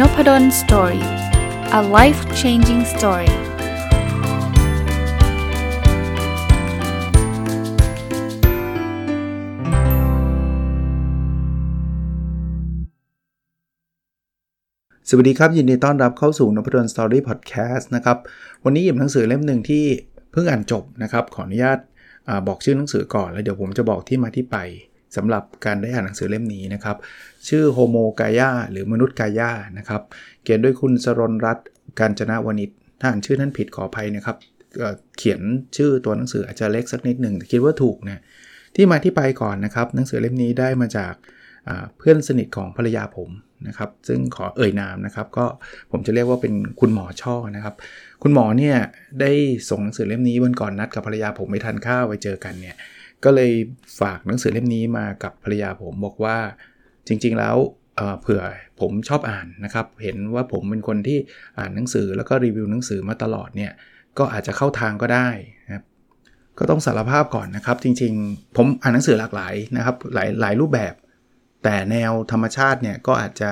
นพด ล story a life changing story สวัสดีครับ ยินดีต้อนรับเข้าสู่นพดล story พอดแคสต์นะครับ วันนี้หยิบหนังสือเล่มหนึ่งที่เพิ่งอ่านจบนะครับ ขออนุญาตอบอกชื่อหนังสือก่อนแล้วเดี๋ยวผมจะบอกที่มาที่ไป สำหรับการได้อ่านหนังสือเล่มนี้นะครับ ชื่อโฮโมกายาหรือมนุษย์กายานะครับ เขียนด้วยคุณสรนรัตน์การจนาวนิชถ้าอ่านชื่อนั้นผิดขออภัยนะครับเขียนชื่อตัวหนังสืออาจจะเล็กสักนิดหนึ่งแต่คิดว่าถูกนะที่มาที่ไปก่อนนะครับ หนังสือเล่มนี้ได้มาจากเพื่อนสนิทของภรรยาผมนะครับ ซึ่งขอเอ่ยนามนะครับ ก็ผมจะเรียกว่าเป็นคุณหมอช่อนะครับ คุณหมอเนี่ยได้ส่งหนังสือเล่มนี้วันก่อนนัดกับภรรยาผมไปทานข้าวไปเจอกันเนี่ย ก็เลยฝากหนังสือเล่มนี้มากับภรรยาผมบอกว่าจริง ๆ แล้วเผื่อผมชอบอ่านนะครับ เห็นว่าผมเป็นคนที่อ่านหนังสือแล้วก็รีวิวหนังสือมาตลอดเนี่ยก็อาจจะเข้าทางก็ได้นะครับก็ต้องสารภาพก่อนนะครับ จริง ๆ ผมอ่านหนังสือหลากหลายนะครับหลายหลายรูปแบบ แต่แนวธรรมชาติเนี่ยก็อาจจะ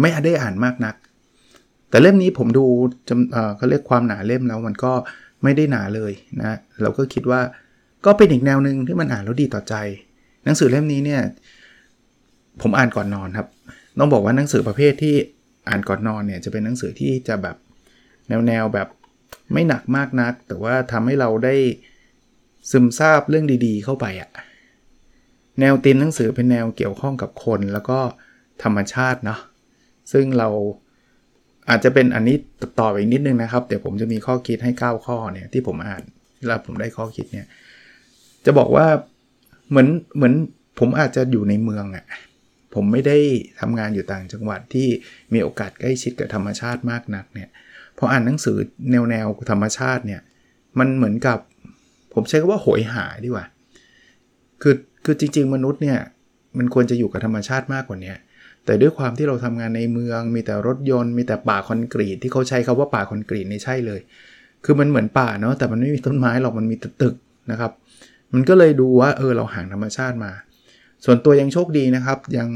ไม่ได้อ่านมากนัก แต่เล่มนี้ผมดูเขาเรียกความหนาเล่มแล้วมันก็ไม่ได้หนาเลยนะเราก็คิดว่า ก็เป็นอีกแนวหนึ่งที่มันอ่านแล้วดีต่อใจ หนังสือเล่มนี้เนี่ย ผมอ่านก่อนนอนครับ ต้องบอกว่าหนังสือประเภทที่อ่านก่อนนอนเนี่ยจะเป็นหนังสือที่จะแบบแนวแนวแบบไม่หนักมากนัก แต่ว่าทำให้เราได้ซึมซาบเรื่องดีๆ เข้าไปอะแนวตีมหนังสือเป็นแนวเกี่ยวข้องกับคนแล้วก็ธรรมชาติเนาะซึ่งเราอาจจะเป็นอันนี้ต่อไปอีกนิดนึงนะครับ เดี๋ยวผมจะมีข้อคิดให้ 9 ข้อเนี่ยที่ผมอ่านแล้วผมได้ข้อคิดเนี่ย จะบอกว่าเหมือนเหมือนผมอาจจะอยู่ในเมืองอะ่ะผมไม่ได้ทำงานอยู่ต่างจังหวัดที่มีโอกาสใกล้ชิดกับธรรมชาติมากนักเนี่ยพออ่านหนังสือแนวแนวธรรมชาติเนี่ยมันเหมือนกับผมใช้คำว่าโหยหาดีกว่าคือคือจริง ๆ มนุษย์เนี่ยมันควรจะอยู่กับธรรมชาติมากกว่านี้แต่ด้วยความที่เราทำงานในเมืองมีแต่รถยนต์ มีแต่ป่าคอนกรีตที่เขาใช้คาว่าป่าคอนกรีตนี่ใช่เลย คือมันเหมือนป่าเนาะแต่มันไม่มีต้นไม้หรอกมันมีตึกนะครับ มันก็เลยดูว่าเออเราห่างธรรมชาติมา ส่วนตัวยังโชคดีนะครับ ยัง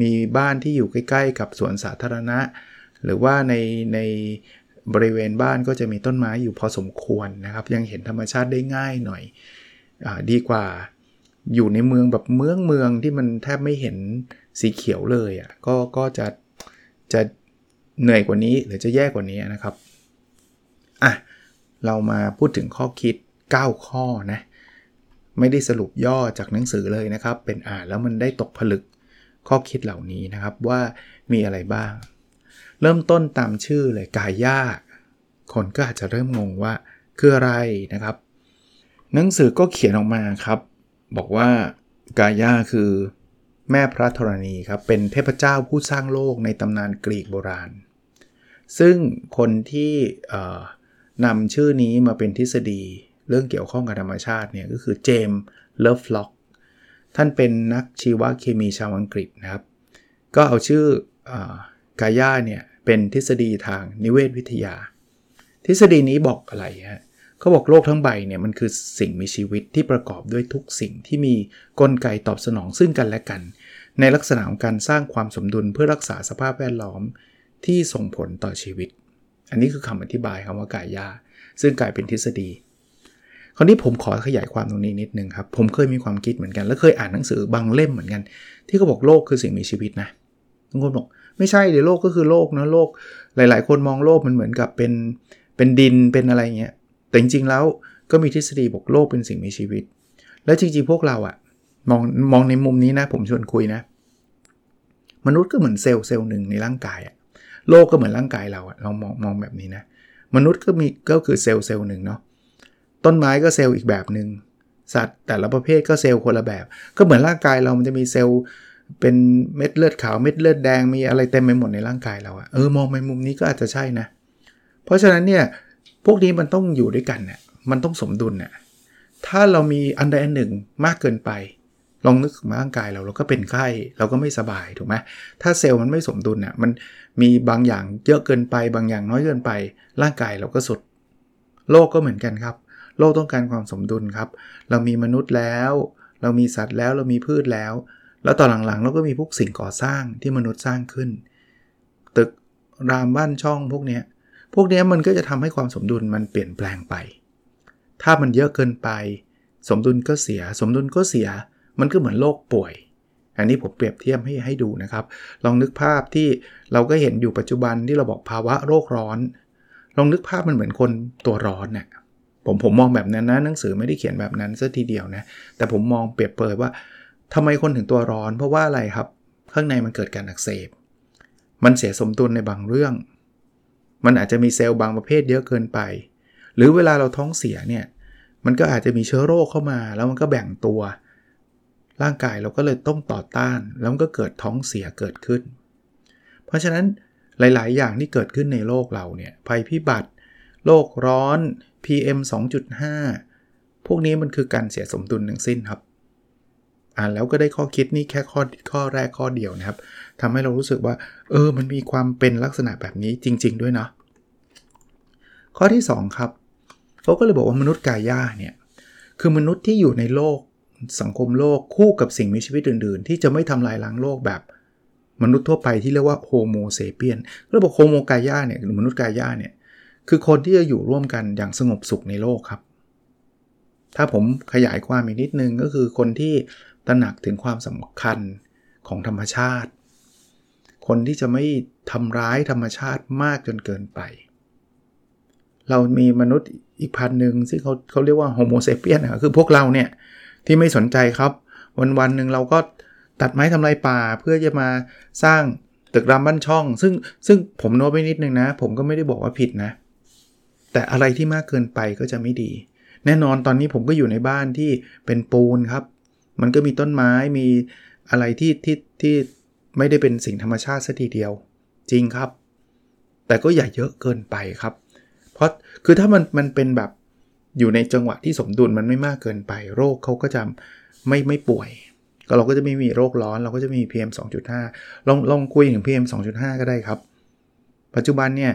มีบ้านที่อยู่ใกล้ ๆ กับสวนสาธารณะ หรือว่าในในบริเวณบ้านก็จะมีต้นไม้อยู่พอสมควรนะครับ ยังเห็นธรรมชาติได้ง่ายหน่อยอดีกว่าอยู่ในเมืองแบบเมืองเมืองที่มันแทบไม่เห็นสีเขียวเลยอะ่ะก็ก็จะจะเหนื่อยกว่านี้หรือจะแย่กว่านี้นะครับอะเรามาพูดถึงข้อคิด 9 ข้อนะ ไม่ได้สรุปย่อจากหนังสือเลยนะครับ เป็นอ่านแล้วมันได้ตกผลึกข้อคิดเหล่านี้นะครับว่ามีอะไรบ้าง เริ่มต้นตามชื่อเลยกายยาก คนก็อาจจะเริ่มงงว่าคืออะไรนะครับ หนังสือก็เขียนออกมาครับ บอกว่ากายาคือแม่พระธรณีครับ เป็นเทพเจ้าผู้สร้างโลกในตำนานกรีกโบราณ ซึ่งคนที่นำชื่อนี้มาเป็นทฤษฎี เรื่องเกี่ยวข้องกับธรรมชาติเนี่ยก็คือเจมส์เลิฟล็อกท่านเป็นนักชีวเคมีชาวอังกฤษนะครับ ก็เอาชื่อกายาเนี่ยเป็นทฤษฎีทางนิเวศวิทยา ทฤษฎีนี้บอกอะไรฮะเขาบอกโลกทั้งใบเนี่ยมันคือสิ่งมีชีวิตที่ประกอบด้วยทุกสิ่งที่มีกลไกตอบสนองซึ่งกันและกัน ในลักษณะของการสร้างความสมดุลเพื่อรักษาสภาพแวดล้อมที่ส่งผลต่อชีวิต อันนี้คือคำอธิบายคำว่ากายาซึ่งกลายเป็นทฤษฎี คราวนี้ผมขอขยายความตรงนี้นิดนึงครับ ผมเคยมีความคิดเหมือนกัน และเคยอ่านหนังสือบางเล่มเหมือนกัน ที่เขาบอกโลกคือสิ่งมีชีวิตนะบางคนบอกไม่ใช่เดี๋ยวโลกก็คือโลกนะโลก หลาย ๆ คนมองโลกมันเหมือนกับเป็นเป็นดินเป็นอะไรเงี้ยแต่จริง ๆ แล้วก็มีทฤษฎีบอกโลกเป็นสิ่งมีชีวิต และจริง ๆ พวกเราอะมองมองในมุมนี้นะ ผมชวนคุยนะ มนุษย์ก็เหมือนเซลล์เซลล์หนึ่งในร่างกายอะโลกก็เหมือนร่างกายเราอะเรามองมองแบบนี้นะ มนุษย์ก็มีก็คือเซลล์เซลล์หนึ่งเนาะ ต้นไม้ก็เซลล์อีกแบบหนึง่งสัตว์แต่ละประเภทก็เซลล์คนละแบบ ก็เหมือนร่างกายเรามันจะมีเซลล์เป็นเม็ดเลือดขาวเม็ดเลือดแดงมีอะไรเต็มไปหมดในร่างกายเราอะเออมองไปมุมนี้ก็อาจจะใช่นะ เพราะฉะนั้นเนี่ยพวกนี้มันต้องอยู่ด้วยกันเนี่ยมันต้องสมดุลเนี่ยถ้าเรามีอันใดอันหนึ่งมากเกินไป ลองนึกถึงร่างกายเราเราก็เป็นไข้เราก็ไม่สบายถูกไหมถ้าเซลล์มันไม่สมดุลเนี่ยมันมีบางอย่างเยอะเกินไป บางอย่างน้อยเกินไป ร่างกายเราก็สุดโลกก็เหมือนกันครับ โลกต้องการความสมดุลครับ เรามีมนุษย์แล้ว เรามีสัตว์แล้วเรามีพืชแล้ว แล้วต่อหลังๆ เราก็มีพวกสิ่งก่อสร้างที่มนุษย์สร้างขึ้น ตึกรามบ้านช่องพวกเนี้ยพวกเนี้ยมันก็จะทำให้ความสมดุลมันเปลี่ยนแปลงไป ถ้ามันเยอะเกินไป สมดุลก็เสีย สมดุลก็เสีย มันก็เหมือนโรคป่วย อันนี้ผมเปรียบเทียบให้ให้ดูนะครับ ลองนึกภาพที่เราก็เห็นอยู่ปัจจุบันที่เราบอกภาวะโรคร้อน ลองนึกภาพมันเหมือนคนตัวร้อนนะ่ะ ผมผมมองแบบนั้นนะหนังสือไม่ได้เขียนแบบนั้นซะทีเดียวนะ แต่ผมมองเปรียบเปรยว่าทำไมคนถึงตัวร้อน เพราะว่าอะไรครับ ข้างในมันเกิดการอักเสบ มันเสียสมดุลในบางเรื่อง มันอาจจะมีเซลล์บางประเภทเยอะเกินไป หรือเวลาเราท้องเสียเนี่ยมันก็อาจจะมีเชื้อโรคเข้ามา แล้วมันก็แบ่งตัว ร่างกายเราก็เลยต้องต่อต้าน แล้วมันก็เกิดท้องเสียเกิดขึ้น เพราะฉะนั้นหลาย ๆ อย่างที่เกิดขึ้นในโลกเราเนี่ยภัยพิบัติโลกร้อน PM 2.5 พวกนี้มันคือการเสียสมดุลทั้งสิ้นครับ อ่านแล้วก็ได้ข้อคิดนี่แค่ข้อข้อแรกข้อเดียวนะครับทำให้เรารู้สึกว่า เออ มันมีความเป็นลักษณะแบบนี้จริง ๆ ด้วยเนาะข้อที่ 2 ครับเขาก็เลยบอกว่ามนุษย์กายาเนี่ยคือมนุษย์ที่อยู่ในโลกสังคมโลกคู่กับสิ่งมีชีวิตอื่น ๆ ที่จะไม่ทำลายล้างโลกแบบมนุษย์ทั่วไปที่เรียกว่า Homo sapiens เราบอก Homo Gaia เนี่ยหรือมนุษย์กายาเนี่ย คือคนที่จะอยู่ร่วมกันอย่างสงบสุขในโลกครับ ถ้าผมขยายความอีกนิดนึงก็คือคนที่ตระหนักถึงความสำคัญของธรรมชาติ คนที่จะไม่ทำร้ายธรรมชาติมากจนเกินไป เรามีมนุษย์อีกพันธุ์หนึ่งซึ่งเขาเขาเรียกว่า Homo sapiens นะคือพวกเราเนี่ย ที่ไม่สนใจครับ วันวันหนึ่งเราก็ตัดไม้ทำลายป่าเพื่อจะมาสร้างตึกรามบ้านช่อง ซึ่งซึ่งผมโน้ตไปนิดนึงนะ ผมก็ไม่ได้บอกว่าผิดนะ แต่อะไรที่มากเกินไปก็จะไม่ดี แน่นอนตอนนี้ผมก็อยู่ในบ้านที่เป็นปูนครับ มันก็มีต้นไม้มีอะไรที่ที่ที่ไม่ได้เป็นสิ่งธรรมชาติสัทีเดียว จริงครับ แต่ก็อย่าเยอะเกินไปครับ เพราะคือถ้ามันมันเป็นแบบอยู่ในจังหวะที่สมดุลมันไม่มากเกินไป โรคเขาก็จะไม่ไม่ป่วย ก็เราก็จะไม่มีโรคร้อน เราก็จะมี PM 2.5 ลองลองคุยถึง PM 2.5 ก็ได้ครับ ปัจจุบันเนี่ย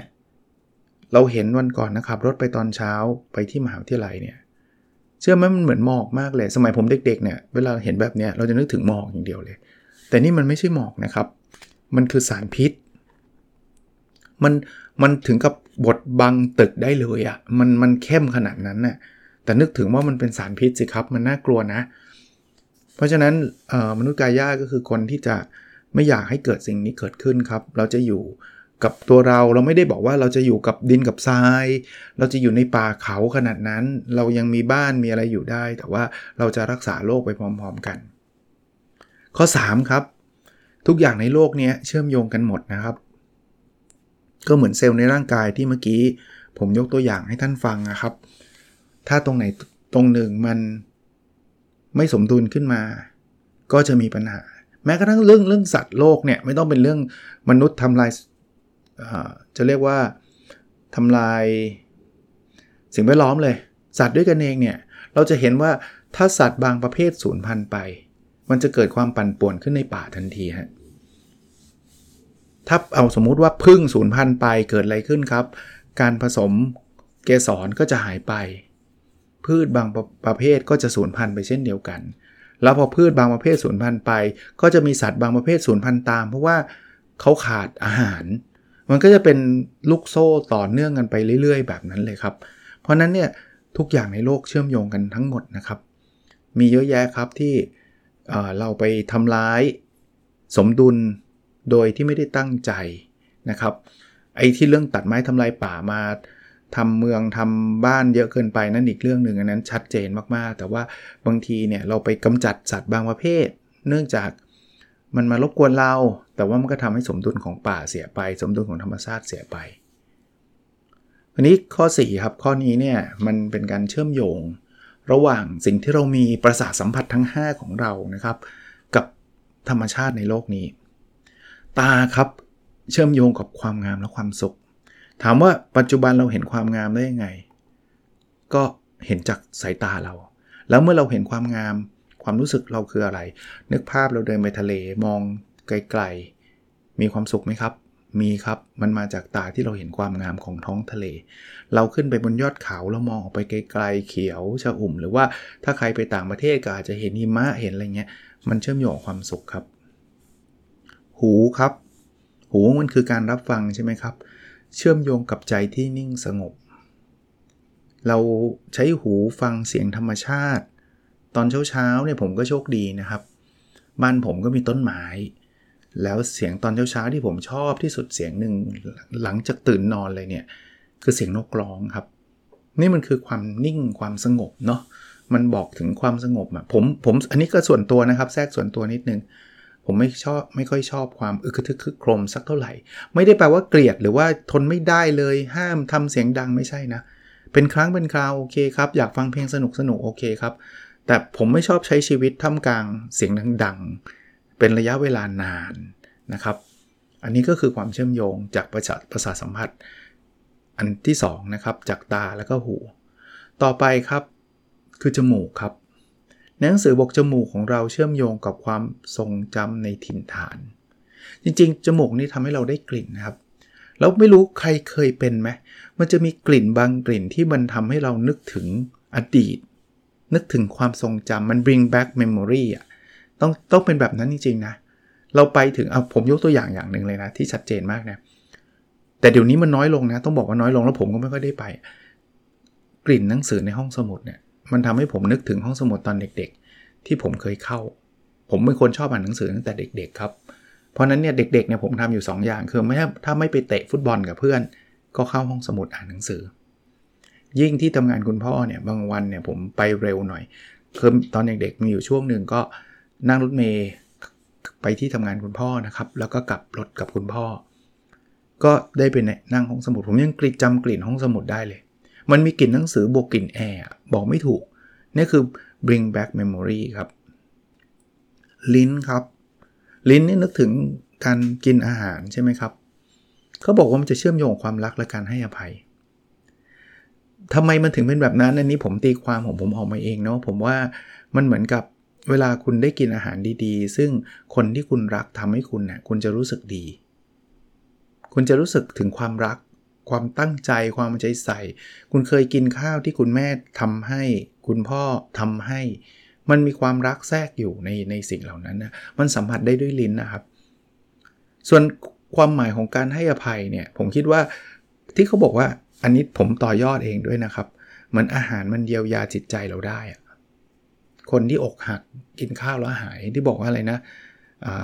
เราเห็นวันก่อนนะครับ รถไปตอนเช้าไปที่มหาวิทยาลัยเนี่ยเชื่อไหมมันเหมือนหมอกมากเลย สมัยผมเด็กๆเนี่ยเวลาเห็นแบบเนี้ยเราจะนึกถึงหมอกอย่างเดียวเลย แต่นี่มันไม่ใช่หมอกนะครับ มันคือสารพิษ มันมันถึงกับบดบังตึกได้เลยอะ่ะมันมันเข้มขนาดนั้นน่ะแต่นึกถึงว่ามันเป็นสารพิษสิครับ มันน่ากลัวนะ เพราะฉะนั้นมนุษย์กายาก็คือคนที่จะไม่อยากให้เกิดสิ่งนี้เกิดขึ้นครับ เราจะอยู่ กับตัวเราเราไม่ได้บอกว่าเราจะอยู่กับดินกับทราย เราจะอยู่ในป่าเขาขนาดนั้น เรายังมีบ้านมีอะไรอยู่ได้ แต่ว่าเราจะรักษาโลกไปพร้อม ๆกัน ข้อ 3 ครับ ทุกอย่างในโลกนี้เชื่อมโยงกันหมดนะครับ ก็เหมือนเซลล์ในร่างกายที่เมื่อกี้ผมยกตัวอย่างให้ท่านฟังนะครับ ถ้าตรงไหนตรงหนึ่งมันไม่สมดุลขึ้นมา ก็จะมีปัญหา แม้กระทั่งเรื่องเรื่องสัตว์โลกเนี่ยไม่ต้องเป็นเรื่องมนุษย์ทำลาย จะเรียกว่าทำลายสิ่งแวดล้อมเลย สัตว์ด้วยกันเองเนี่ย เราจะเห็นว่าถ้าสัตว์บางประเภทสูญพันธุ์ไป มันจะเกิดความปั่นป่วนขึ้นในป่าทันทีฮะถ้าเอาสมมุติว่าพึ่งสูญพันธุ์ไปเกิดอะไรขึ้นครับ การผสมเกสรก็จะหายไป พืชบางประประเภทก็จะสูญพันธุ์ไปเช่นเดียวกัน แล้วพอพืชบางประเภทสูญพันธุ์ไป ก็จะมีสัตว์บางประเภทสูญพันธุ์ตาม เพราะว่าเขาขาดอาหาร มันก็จะเป็นลูกโซ่ต่อเนื่องกันไปเรื่อย ๆ แบบนั้นเลยครับ เพราะนั้นเนี่ยทุกอย่างในโลกเชื่อมโยงกันทั้งหมดนะครับ มีเยอะแยะครับที่เราไปทำร้าย สมดุลโดยที่ไม่ได้ตั้งใจนะครับ ไอ้ที่เรื่องตัดไม้ทำลายป่ามาทำเมืองทำบ้านเยอะเกินไปนั่นอีกเรื่องหนึ่งอันนั้นชัดเจนมากๆ แต่ว่าบางทีเนี่ยเราไปกำจัดสัตว์บางประเภท เนื่องจากมันมารบกวนเรา แต่ว่ามันก็ทำให้สมดุลของป่าเสียไป สมดุลของธรรมชาติเสียไปอันนี้ข้อ4ครับข้อนี้เนี่ยมันเป็นการเชื่อมโยง ระหว่างสิ่งที่เรามีประสาทสัมผัสทั้ง 5 ของเรานะครับ กับธรรมชาติในโลกนี้ ตาครับเชื่อมโยงกับความงามและความสุข ถามว่าปัจจุบันเราเห็นความงามได้ยังไง ก็เห็นจากสายตาเรา แล้วเมื่อเราเห็นความงามความรู้สึกเราคืออะไร นึกภาพเราเดินไปทะเลมอง ไกลๆ มีความสุขไหมครับ มีครับ มันมาจากตาที่เราเห็นความงามของท้องทะเล เราขึ้นไปบนยอดเขาแล้วมองออกไปไกลๆ เขียวชะอุ่ม หรือว่าถ้าใครไปต่างประเทศก็อาจจะเห็นหิมะเห็นอะไรเงี้ย มันเชื่อมโยงความสุขครับ หูครับ หูมันคือการรับฟังใช่ไหมครับ เชื่อมโยงกับใจที่นิ่งสงบ เราใช้หูฟังเสียงธรรมชาติ ตอนเช้าๆเนี่ยผมก็โชคดีนะครับบ้านผมก็มีต้นไม้ แล้วเสียงตอนเช้าๆที่ผมชอบที่สุดเสียงหนึ่งหลังจากตื่นนอนเลยเนี่ย คือเสียงนกร้องครับ นี่มันคือความนิ่งความสงบเนาะมันบอกถึงความสงบอะผมผมอันนี้ก็ส่วนตัวนะครับ แทรกส่วนตัวนิดนึง ผมไม่ชอบไม่ค่อยชอบความอึกทึกคึกโครมสักเท่าไหร่ ไม่ได้แปลว่าเกลียดหรือว่าทนไม่ได้เลย ห้ามทำเสียงดังไม่ใช่นะ เป็นครั้งเป็นคราวโอเคครับอยากฟังเพลงสนุกสนุกโอเคครับ แต่ผมไม่ชอบใช้ชีวิตท่ามกลางเสียงดังๆ เป็นระยะเวลานานนะครับ อันนี้ก็คือความเชื่อมโยงจากประสาทประสาทสัมผัส อันที่2นะครับจากตาแล้วก็หู ต่อไปครับคือจมูกครับในหนังสือบอกจมูกของเราเชื่อมโยงกับความทรงจำในถิ่นฐาน จริงๆ จมูกนี่ทำให้เราได้กลิ่นนะครับแล้วไม่รู้ใครเคยเป็นไหมมันจะมีกลิ่นบางกลิ่นที่มันทำให้เรานึกถึงอดีต นึกถึงความทรงจำมัน bring back memory อะ ต้องต้องเป็นแบบนั้นจริงๆนะ เราไปถึงเอาผมยกตัวอย่างอย่างหนึ่งเลยนะที่ชัดเจนมากนะ แต่เดี๋ยวนี้มันน้อยลงนะ ต้องบอกว่าน้อยลงแล้วผมก็ไม่ค่อยได้ไป กลิ่นหนังสือในห้องสมุดเนี่ย มันทำให้ผมนึกถึงห้องสมุดตอนเด็ก ๆ ที่ผมเคยเข้า ผมเป็นคนชอบอ่านหนังสือตั้งแต่เด็ก ๆ ครับ เพราะนั้นเนี่ยเด็กๆเนี่ยผมทำอยู่ 2 อย่างคือไม่ถ้าไม่ไปเตะฟุตบอลกับเพื่อน ก็เข้าห้องสมุดอ่านหนังสือ ยิ่งที่ทำงานคุณพ่อเนี่ยบางวันเนี่ยผมไปเร็วหน่อยคือตอนเด็กๆมีอยู่ช่วงหนึ่งก็ นั่งรถเมย์ไปที่ทำงานคุณพ่อนะครับ แล้วก็กลับรถกับคุณพ่อ ก็ได้ไปนั่งห้องสมุด ผมยังกลิ่นจำกลิ่นห้องสมุดได้เลย มันมีกลิ่นหนังสือบวกกลิ่นแอร์บอกไม่ถูก นี่คือ bring back memory ครับ ลิ้นครับ ลิ้นนี่นึกถึงการกินอาหารใช่ไหมครับ เขาบอกว่ามันจะเชื่อมโยงความรักและการให้อภัยทำไมมันถึงเป็นแบบนั้นอันนี้ผมตีความของผมออกมาเองเนาะผมว่ามันเหมือนกับ เวลาคุณได้กินอาหารดีๆ ซึ่งคนที่คุณรักทำให้คุณนะ่ะคุณจะรู้สึกดี คุณจะรู้สึกถึงความรัก ความตั้งใจ ความใจใส่ คุณเคยกินข้าวที่คุณแม่ทำให้ คุณพ่อทำให้ มันมีความรักแทรกอยู่ในในสิ่งเหล่านั้นนะมันสัมผัสได้ด้วยลิ้นนะครับ ส่วนความหมายของการให้อภัยเนี่ย ผมคิดว่าที่เขาบอกว่าอันนี้ผมต่อยอดเองด้วยนะครับเหมือนอาหารมันเยียวยาจิตใจเราได้อะ คนที่อกหักกินข้าวแล้วหายที่บอกว่าอะไรนะ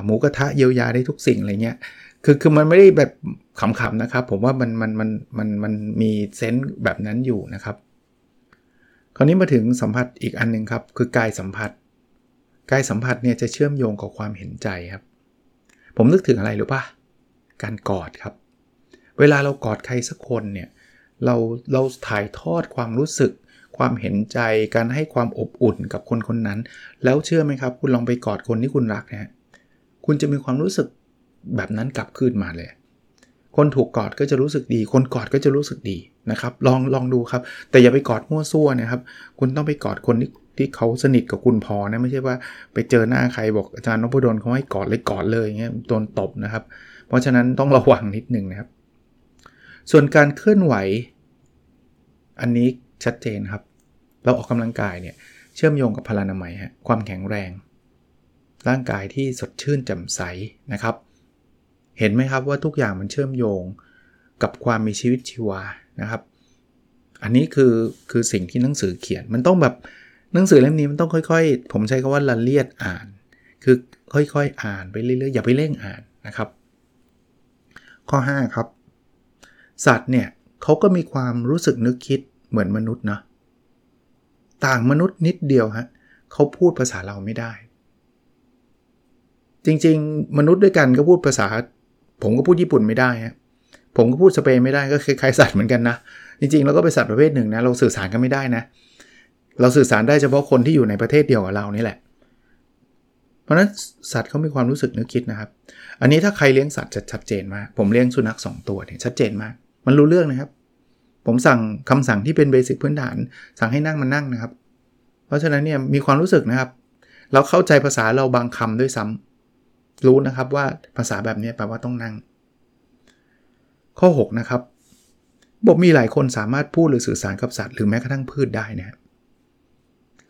หมูกระทะเยียวยาได้ทุกสิ่งอะไรเงี้ยคือคือมันไม่ได้แบบขำๆนะครับ ผมว่ามันมันมันมันมันมีเซนส์แบบนั้นอยู่นะครับ คราวนี้มาถึงสัมผัสอีกอันนึงครับ คือกายสัมผัส กายสัมผัสเนี่ยจะเชื่อมโยงกับความเห็นใจครับ ผมนึกถึงอะไรหรือปะการกอดครับ เวลาเรากอดใครสักคนเนี่ยเราเราถ่ายทอดความรู้สึก ความเห็นใจ การให้ความอบอุ่นกับคนคนนั้น แล้วเชื่อไหมครับ คุณลองไปกอดคนที่คุณรักนะคุณจะมีความรู้สึกแบบนั้นกลับคืนมาเลย คนถูกกอดก็จะรู้สึกดี คนกอดก็จะรู้สึกดีนะครับ ลองลองดูครับ แต่อย่าไปกอดมั่วซั่วนะครับ คุณต้องไปกอดคนที่ที่เขาสนิทกับคุณพอนะไม่ใช่ว่าไปเจอหน้าใครบอกอาจารย์นพดลเขาให้กอดเลยกอดเลยเงี้ยโดนตบนะครับ เพราะฉะนั้นต้องระวังนิดนึงนะครับ ส่วนการเคลื่อนไหว อันนี้ ชัดเจนครับ เราออกกำลังกายเนี่ยเชื่อมโยงกับพลานามัยฮะความแข็งแรง ร่างกายที่สดชื่นแจ่มใสนะครับ เห็นไหมครับว่าทุกอย่างมันเชื่อมโยงกับความมีชีวิตชีวานะครับ อันนี้คือคือสิ่งที่หนังสือเขียนมันต้องแบบหนังสือเล่มนี้มันต้องค่อยๆ ผมใช้คำว่าละเลียดอ่าน คือค่อยๆ อ่านไปเรื่อยๆอย่าไปเร่งอ่านนะครับ ข้อ 5 ครับ สัตว์เนี่ยเขาก็มีความรู้สึกนึกคิด เหมือนมนุษย์เนาะต่างมนุษย์นิดเดียวฮะเขาพูดภาษาเราไม่ได้ จริงๆ มนุษย์ด้วยกันก็พูดภาษา ผมก็พูดญี่ปุ่นไม่ได้ฮะผมก็พูดสเปนไม่ได้ก็คล้ายๆสัตว์เหมือนกันนะจริงๆเราก็เป็นสัตว์ประเภทหนึ่งนะเราสื่อสารกันไม่ได้นะ เราสื่อสารได้เฉพาะคนที่อยู่ในประเทศเดียวกับเรานี่แหละ เพราะนั้นสัตว์เขามีความรู้สึกนึกคิดนะครับ อันนี้ถ้าใครเลี้ยงสัตว์จะชัดเจนมาก ผมเลี้ยงสุนัข2ตัวเนี่ยชัดเจนมาก มันรู้เรื่องนะครับ ผมสั่งคำสั่งที่เป็นเบสิกพื้นฐาน สั่งให้นั่งมานั่งนะครับ เพราะฉะนั้นเนี่ยมีความรู้สึกนะครับ เราเข้าใจภาษาเราบางคำด้วยซ้ำรู้นะครับว่าภาษาแบบนี้แปลว่าต้องนั่ง ข้อ 6 นะครับบอกมีหลายคนสามารถพูดหรือสื่อสารกับสัตว์หรือแม้กระทั่งพืชได้นะ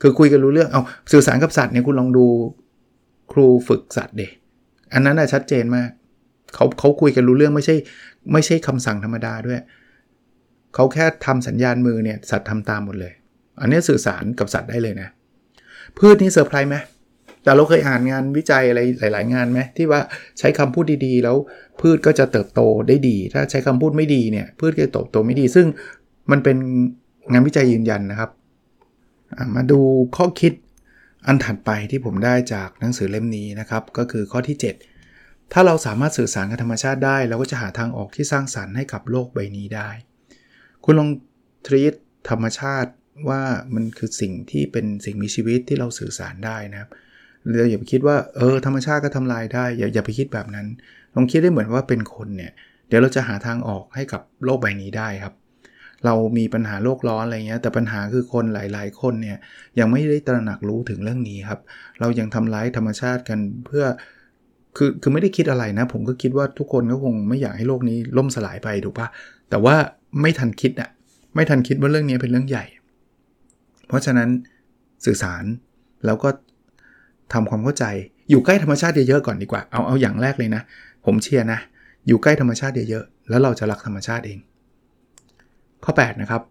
คือคุยกันรู้เรื่องเอาสื่อสารกับสัตว์เนี่ยคุณลองดูครูฝึกสัตว์เด็อันนั้นน่ะชัดเจนมากเขาเขาคุยกันรู้เรื่องไม่ใช่ ไม่ใช่คำสั่งธรรมดาด้วย เขาแค่ทำสัญญาณมือเนี่ยสัตว์ทำตามหมดเลย อันนี้สื่อสารกับสัตว์ได้เลยนะ พืชนี่เซอร์ไพรส์ไหมแต่เราเคยอ่านงานวิจัยอะไรหลาย ๆ งานไหมที่ว่าใช้คำพูดดีๆ แล้วพืชก็จะเติบโตได้ดี ถ้าใช้คำพูดไม่ดีเนี่ยพืชก็จะเติบโตไม่ดี ซึ่งมันเป็นงานวิจัยยืนยันนะครับ มาดูข้อคิดอันถัดไปที่ผมได้จากหนังสือเล่มนี้นะครับ ก็คือข้อที่ 7 ถ้าเราสามารถสื่อสารกับธรรมชาติได้ เราก็จะหาทางออกที่สร้างสารรค์ให้กับโลกใบนี้ได้ คุณลองทรีตธรรมชาติว่ามันคือสิ่งที่เป็นสิ่งมีชีวิตที่เราสื่อสารได้นะครับเราอย่าไปคิดว่าเออธรรมชาติก็ทำลายได้อย่าอย่าไปคิดแบบนั้น ลองคิดได้เหมือนว่าเป็นคนเนี่ยเดี๋ยวเราจะหาทางออกให้กับโลกใบนี้ได้ครับ เรามีปัญหาโลกร้อนอะไรเงี้ยแต่ปัญหาคือคนหลาย ๆ คนเนี่ยยังไม่ได้ตระหนักรู้ถึงเรื่องนี้ครับ เรายังทำร้ายธรรมชาติกันเพื่อคือคือไม่ได้คิดอะไรนะ ผมก็คิดว่าทุกคนก็คงไม่อยากให้โลกนี้ล่มสลายไปถูกปะแต่ว่า ไม่ทันคิดอะไม่ทันคิดว่าเรื่องนี้เป็นเรื่องใหญ่ เพราะฉะนั้นสื่อสารแล้วก็ทำความเข้าใจอยู่ใกล้ธรรมชาติเยอะๆก่อนดีกว่าเอาเอาอย่างแรกเลยนะ ผมเชียร์นะ อยู่ใกล้ธรรมชาติเยอะๆแล้วเราจะรักธรรมชาติเอง ข้อ 8 นะครับ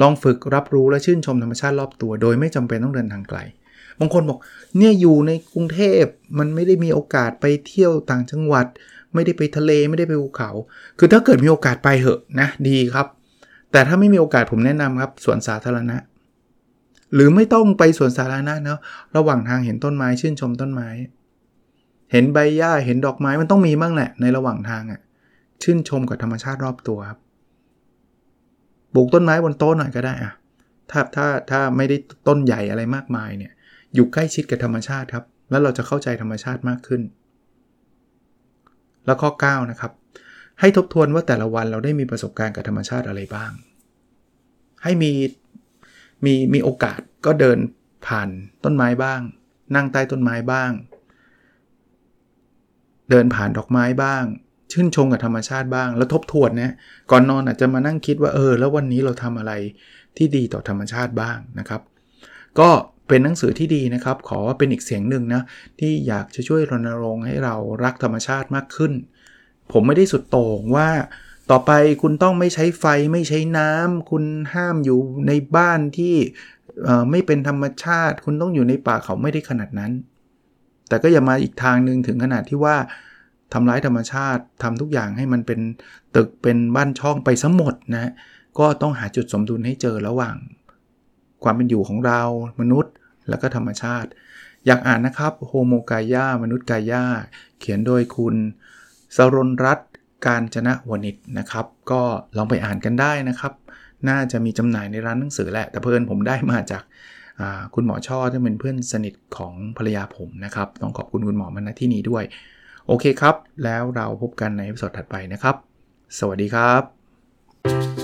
ลองฝึกรับรู้และชื่นชมธรรมชาติรอบตัว โดยไม่จำเป็นต้องเดินทางไกลบางคนบอกเนี่ยอยู่ในกรุงเทพมันไม่ได้มีโอกาสไปเที่ยวต่างจังหวัด ไม่ได้ไปทะเลไม่ได้ไปภูเขา คือถ้าเกิดมีโอกาสไปเหอะนะดีครับ แต่ถ้าไม่มีโอกาสผมแนะนำครับสวนสาธารณะ หรือไม่ต้องไปสวนสาธารณะเนาะระหว่างทางเห็นต้นไม้ชื่นชมต้นไม้ เห็นใบหญ้าเห็นดอกไม้มันต้องมีบ้างแหละในระหว่างทางอะ่ะชื่นชมกับธรรมชาติรอบตัวครับปลูกต้นไม้บนโต๊ะหน่อยก็ได้อะถ้าถ้าถ้าไม่ได้ต้นใหญ่อะไรมากมายเนี่ยอยู่ใกล้ชิดกับธรรมชาติครับ แล้วเราจะเข้าใจธรรมชาติมากขึ้น แล้วข้อ9นะครับให้ทบทวนว่าแต่ละวันเราได้มีประสบการณ์กับธรรมชาติอะไรบ้าง ให้มีมีมีโอกาสก็เดินผ่านต้นไม้บ้าง นั่งใต้ต้นไม้บ้าง เดินผ่านดอกไม้บ้าง ชื่นชมกับธรรมชาติบ้าง แล้วทบทวนนะก่อนนอนอาจจะมานั่งคิดว่าเออ แล้ววันนี้เราทำอะไรที่ดีต่อธรรมชาติบ้างนะครับ ก็ เป็นหนังสือที่ดีนะครับ ขอว่าเป็นอีกเสียงหนึ่งนะที่อยากจะช่วยรณรงค์ให้เรารักธรรมชาติมากขึ้น ผมไม่ได้สุดโต่งว่า ต่อไปคุณต้องไม่ใช้ไฟไม่ใช้น้ำคุณห้ามอยู่ในบ้านที่ไม่เป็นธรรมชาติ คุณต้องอยู่ในป่าเขาไม่ได้ขนาดนั้น แต่ก็อย่ามาอีกทางหนึ่งถึงขนาดที่ว่าทำร้ายธรรมชาติทำทุกอย่างให้มันเป็นตึกเป็นบ้านช่องไปสมหมดนะก็ต้องหาจุดสมดุลให้เจอระหว่าง ความเป็นอยู่ของเรา มนุษย์ แล้วก็ธรรมชาติ อยากอ่านนะครับโฮโมกายามนุษย์กายาเขียนโดยคุณสรนรัตการจนะวณิชนะครับ ก็ลองไปอ่านกันได้นะครับ น่าจะมีจำหน่ายในร้านหนังสือแหละ แต่เพื่อนผมได้มาจากคุณหมอช่อที่เป็นเพื่อนสนิทของภรรยาผมนะครับ ต้องขอบคุณคุณหมอมาณที่นี้ด้วย โอเคครับ แล้วเราพบกันในสดถัดไปนะครับ สวัสดีครับ